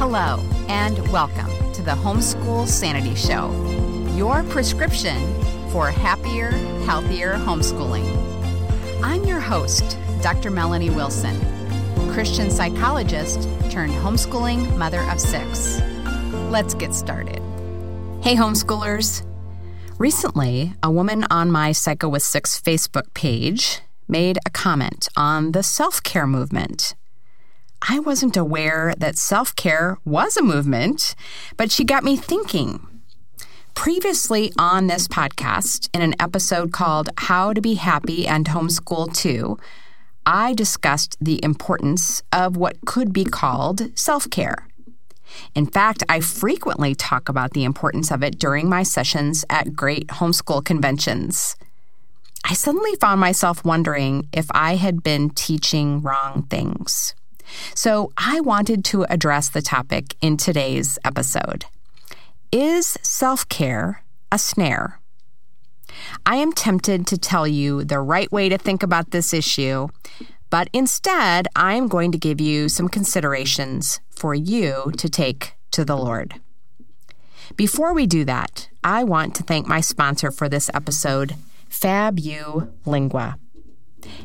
Hello, and welcome to the Homeschool Sanity Show, your prescription for happier, healthier homeschooling. I'm your host, Dr. Melanie Wilson, Christian psychologist turned homeschooling mother of six. Let's get started. Hey, homeschoolers. Recently, a woman on my Psycho with Six Facebook page made a comment on the self care movement. I wasn't aware that self care was a movement, but she got me thinking. Previously on this podcast, in an episode called How to Be Happy and Homeschool Too, I discussed the importance of what could be called self care. In fact, I frequently talk about the importance of it during my sessions at great homeschool conventions. I suddenly found myself wondering if I had been teaching wrong things. So I wanted to address the topic in today's episode. Is self care a snare? I am tempted to tell you the right way to think about this issue, but instead, I am going to give you some considerations for you to take to the Lord. Before we do that, I want to thank my sponsor for this episode, FabU Lingua.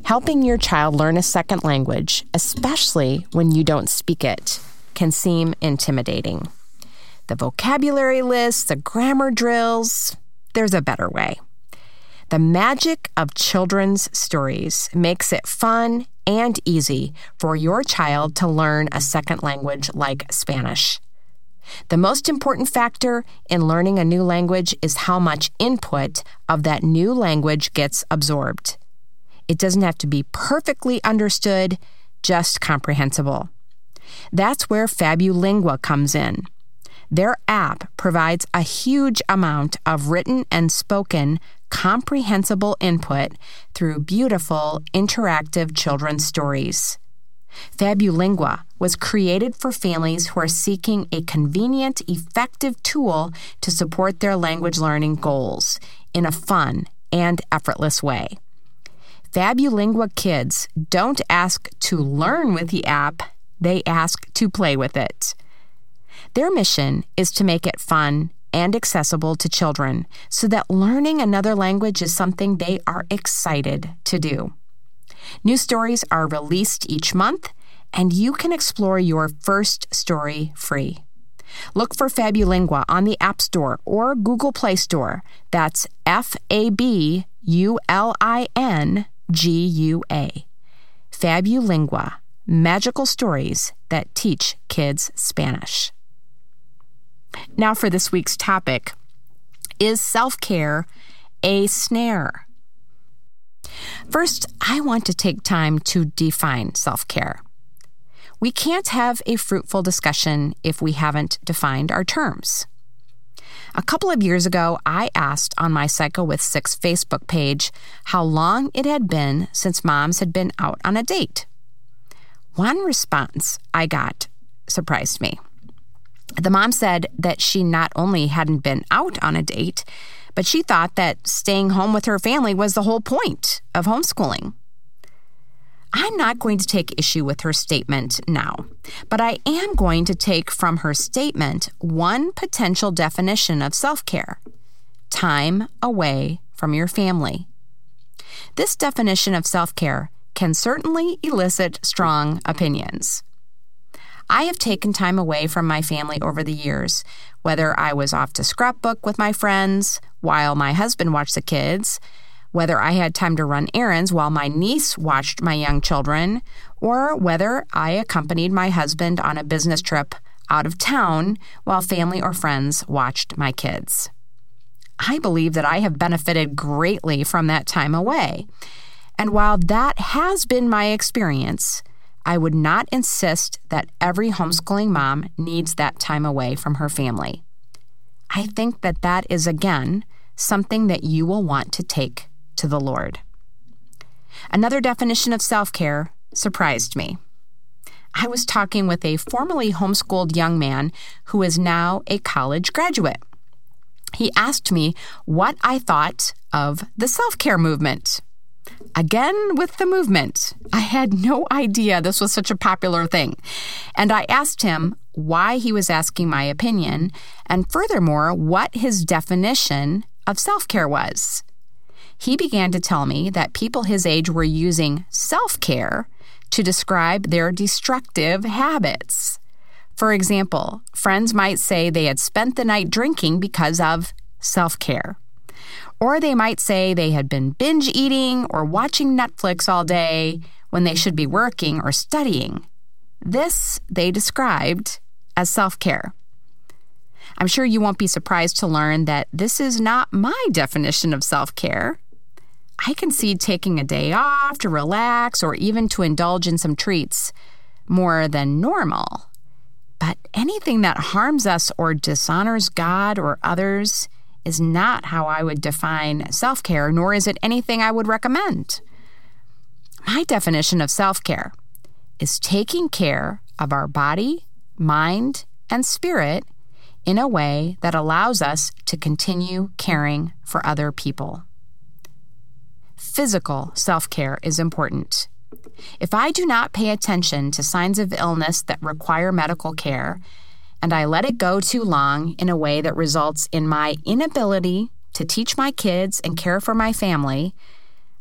Helping your child learn a second language, especially when you don't speak it, can seem intimidating. The vocabulary lists, the grammar drills, there's a better way. The magic of children's stories makes it fun and easy for your child to learn a second language like Spanish. The most important factor in learning a new language is how much input of that new language gets absorbed. It doesn't have to be perfectly understood, just comprehensible. That's where FabuLingua comes in. Their app provides a huge amount of written and spoken comprehensible input through beautiful, interactive children's stories. FabuLingua was created for families who are seeking a convenient, effective tool to support their language learning goals in a fun and effortless way. FabuLingua kids don't ask to learn with the app, they ask to play with it. Their mission is to make it fun and accessible to children so that learning another language is something they are excited to do. New stories are released each month, and you can explore your first story free. Look for FabuLingua on the App Store or Google Play Store. That's F A B U L I N G U A. FabuLingua Magical Stories that Teach Kids Spanish. Now, for this week's topic Is self care a snare? First, I want to take time to define self care. We can't have a fruitful discussion if we haven't defined our terms. A couple of years ago, I asked on my Psycho with Six Facebook page how long it had been since moms had been out on a date. One response I got surprised me. The mom said that she not only hadn't been out on a date, but she thought that staying home with her family was the whole point of homeschooling. I'm not going to take issue with her statement now, but I am going to take from her statement one potential definition of self care time away from your family. This definition of self care can certainly elicit strong opinions. I have taken time away from my family over the years, whether I was off to scrapbook with my friends while my husband watched the kids whether I had time to run errands while my niece watched my young children, or whether I accompanied my husband on a business trip out of town while family or friends watched my kids. I believe that I have benefited greatly from that time away. And while that has been my experience, I would not insist that every homeschooling mom needs that time away from her family. I think that that is, again, something that you will want to take to the Lord. Another definition of self care surprised me. I was talking with a formerly homeschooled young man who is now a college graduate. He asked me what I thought of the self care movement. Again, with the movement. I had no idea this was such a popular thing. And I asked him why he was asking my opinion, and furthermore, what his definition of self care was. He began to tell me that people his age were using self care to describe their destructive habits. For example, friends might say they had spent the night drinking because of self care. Or they might say they had been binge eating or watching Netflix all day when they should be working or studying. This they described as self care. I'm sure you won't be surprised to learn that this is not my definition of self care. I can see taking a day off to relax or even to indulge in some treats more than normal. But anything that harms us or dishonors God or others is not how I would define self care, nor is it anything I would recommend. My definition of self care is taking care of our body, mind, and spirit in a way that allows us to continue caring for other people. Physical self care is important. If I do not pay attention to signs of illness that require medical care, and I let it go too long in a way that results in my inability to teach my kids and care for my family,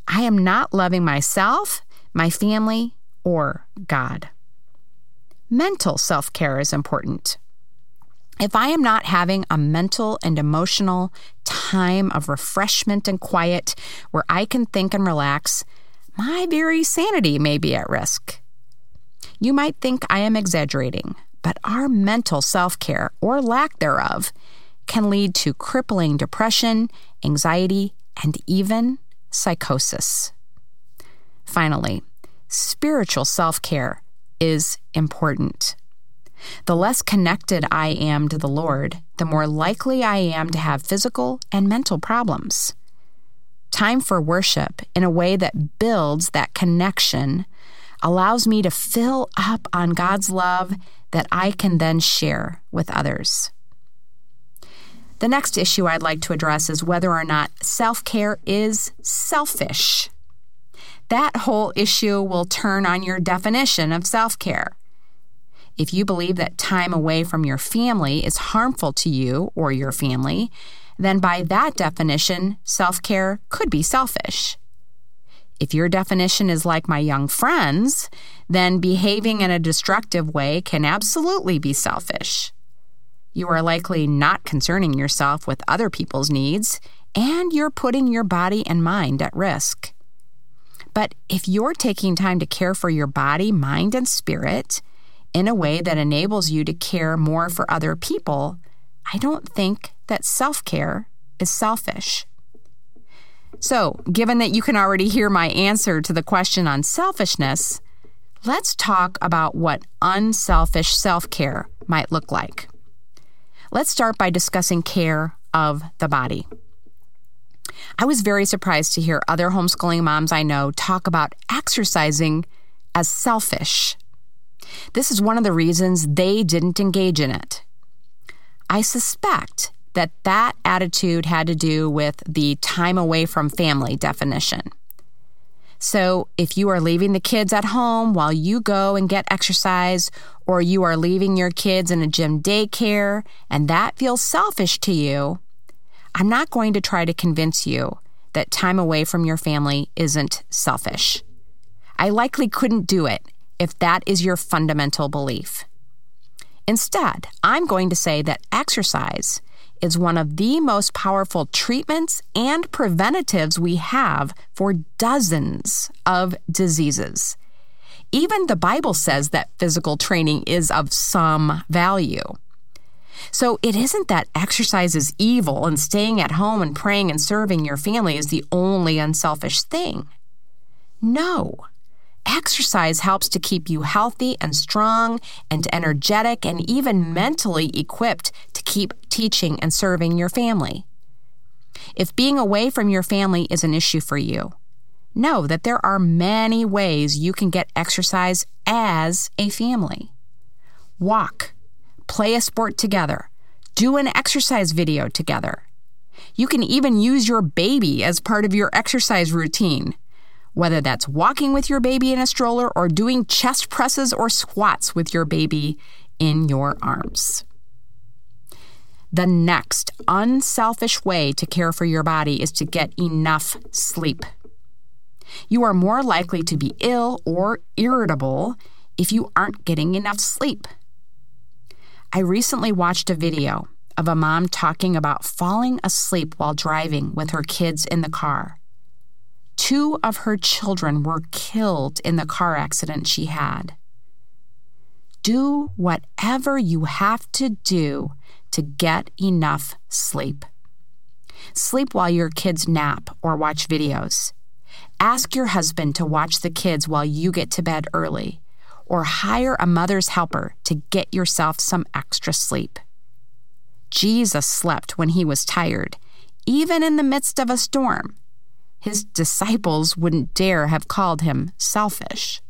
I am not loving myself, my family, or God. Mental self care is important. If I am not having a mental and emotional time of refreshment and quiet where I can think and relax, my very sanity may be at risk. You might think I am exaggerating, but our mental self care, or lack thereof, can lead to crippling depression, anxiety, and even psychosis. Finally, spiritual self care is important. The less connected I am to the Lord, the more likely I am to have physical and mental problems. Time for worship in a way that builds that connection allows me to fill up on God's love that I can then share with others. The next issue I'd like to address is whether or not self care is selfish. That whole issue will turn on your definition of self care. If you believe that time away from your family is harmful to you or your family, then by that definition, self care could be selfish. If your definition is like my young friends, then behaving in a destructive way can absolutely be selfish. You are likely not concerning yourself with other people's needs, and you're putting your body and mind at risk. But if you're taking time to care for your body, mind, and spirit, in a way that enables you to care more for other people, I don't think that self care is selfish. So, given that you can already hear my answer to the question on selfishness, let's talk about what unselfish self care might look like. Let's start by discussing care of the body. I was very surprised to hear other homeschooling moms I know talk about exercising as selfish. This is one of the reasons they didn't engage in it. I suspect that that attitude had to do with the time away from family definition. So, if you are leaving the kids at home while you go and get exercise, or you are leaving your kids in a gym daycare and that feels selfish to you, I'm not going to try to convince you that time away from your family isn't selfish. I likely couldn't do it if that is your fundamental belief. Instead, I'm going to say that exercise is one of the most powerful treatments and preventatives we have for dozens of diseases. Even the Bible says that physical training is of some value. So it isn't that exercise is evil and staying at home and praying and serving your family is the only unselfish thing. No. Exercise helps to keep you healthy and strong and energetic and even mentally equipped to keep teaching and serving your family. If being away from your family is an issue for you, know that there are many ways you can get exercise as a family. Walk, play a sport together, do an exercise video together. You can even use your baby as part of your exercise routine whether that's walking with your baby in a stroller or doing chest presses or squats with your baby in your arms. The next unselfish way to care for your body is to get enough sleep. You are more likely to be ill or irritable if you aren't getting enough sleep. I recently watched a video of a mom talking about falling asleep while driving with her kids in the car. Two of her children were killed in the car accident she had. Do whatever you have to do to get enough sleep. Sleep while your kids nap or watch videos. Ask your husband to watch the kids while you get to bed early, or hire a mother's helper to get yourself some extra sleep. Jesus slept when he was tired, even in the midst of a storm. His disciples wouldn't dare have called him selfish.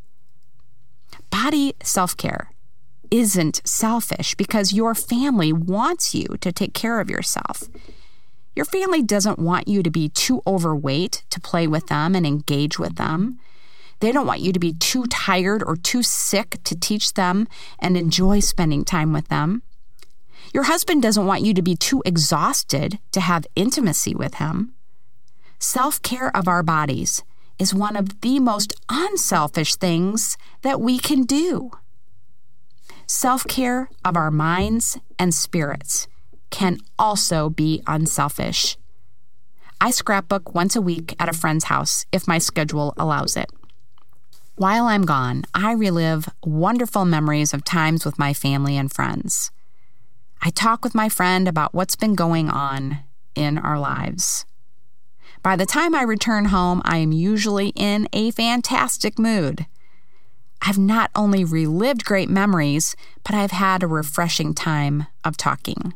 Body self care isn't selfish because your family wants you to take care of yourself. Your family doesn't want you to be too overweight to play with them and engage with them. They don't want you to be too tired or too sick to teach them and enjoy spending time with them. Your husband doesn't want you to be too exhausted to have intimacy with him. Self care of our bodies is one of the most unselfish things that we can do. Self care of our minds and spirits can also be unselfish. I scrapbook once a week at a friend's house if my schedule allows it. While I'm gone, I relive wonderful memories of times with my family and friends. I talk with my friend about what's been going on in our lives. By the time I return home, I am usually in a fantastic mood. I've not only relived great memories, but I've had a refreshing time of talking.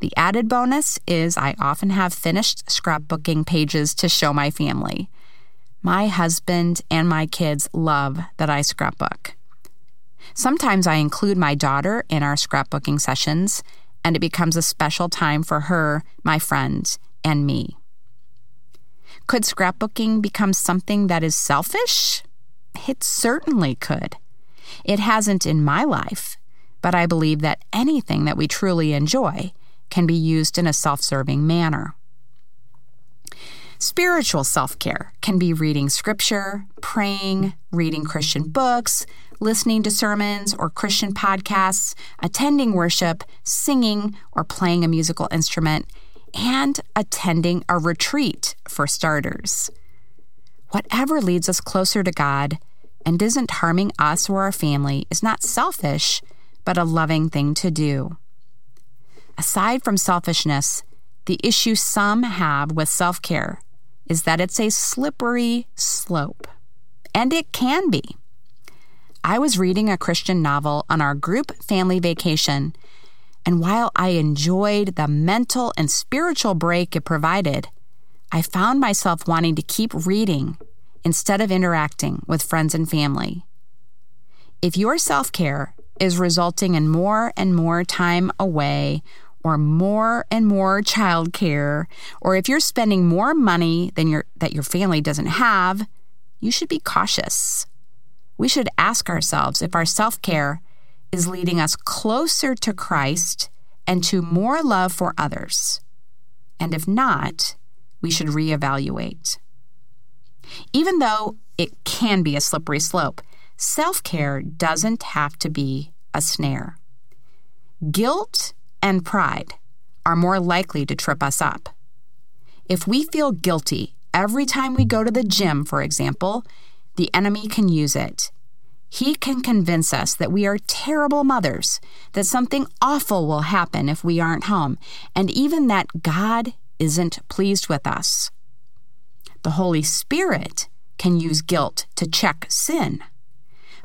The added bonus is I often have finished scrapbooking pages to show my family. My husband and my kids love that I scrapbook. Sometimes I include my daughter in our scrapbooking sessions, and it becomes a special time for her, my friend, and me. Could scrapbooking become something that is selfish? It certainly could. It hasn't in my life, but I believe that anything that we truly enjoy can be used in a self serving manner. Spiritual self care can be reading scripture, praying, reading Christian books, listening to sermons or Christian podcasts, attending worship, singing, or playing a musical instrument, and attending a retreat for starters. Whatever leads us closer to God and isn't harming us or our family is not selfish, but a loving thing to do. Aside from selfishness, the issue some have with self care is that it's a slippery slope. And it can be. I was reading a Christian novel on our group family vacation, and while I enjoyed the mental and spiritual break it provided, I found myself wanting to keep reading instead of interacting with friends and family. If your self care is resulting in more and more time away or more and more childcare, or if you're spending more money than your that your family doesn't have, you should be cautious. We should ask ourselves if our self-care is leading us closer to Christ and to more love for others. And if not, we should reevaluate. Even though it can be a slippery slope, self care doesn't have to be a snare. Guilt and pride are more likely to trip us up. If we feel guilty every time we go to the gym, for example, the enemy can use it. He can convince us that we are terrible mothers, that something awful will happen if we aren't home, and even that God isn't pleased with us. The Holy Spirit can use guilt to check sin.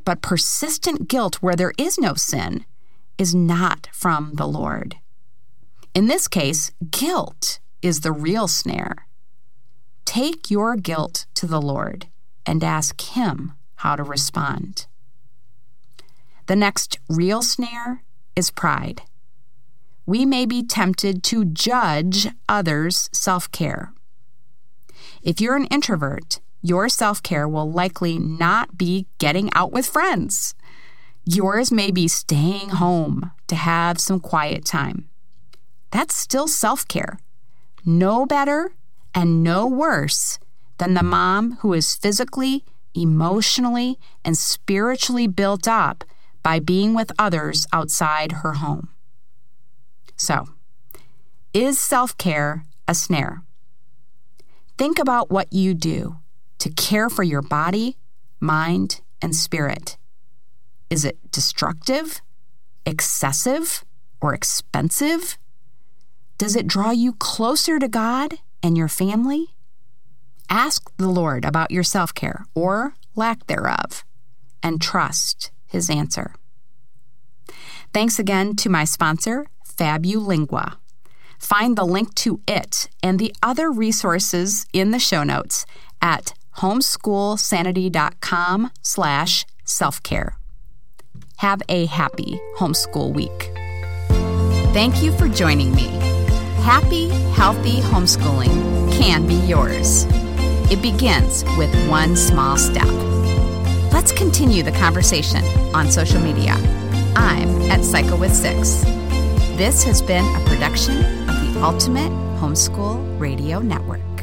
But persistent guilt where there is no sin is not from the Lord. In this case, guilt is the real snare. Take your guilt to the Lord and ask Him how to respond. The next real snare is pride. We may be tempted to judge others' self care. If you're an introvert, your self care will likely not be getting out with friends. Yours may be staying home to have some quiet time. That's still self care. No better and no worse than the mom who is physically, emotionally, and spiritually built up by being with others outside her home. So, is self care a snare? Think about what you do to care for your body, mind, and spirit. Is it destructive, excessive, or expensive? Does it draw you closer to God and your family? Ask the Lord about your self care or lack thereof and trust His answer. Thanks again to my sponsor, FabuLingua. Find the link to it and the other resources in the show notes at homeschoolsanity.com slash self-care. Have a happy homeschool week. Thank you for joining me. Happy, healthy homeschooling can be yours. It begins with one small step. Let's continue the conversation on social media. I'm at Psycho with Six. This has been a production of the Ultimate Homeschool Radio Network.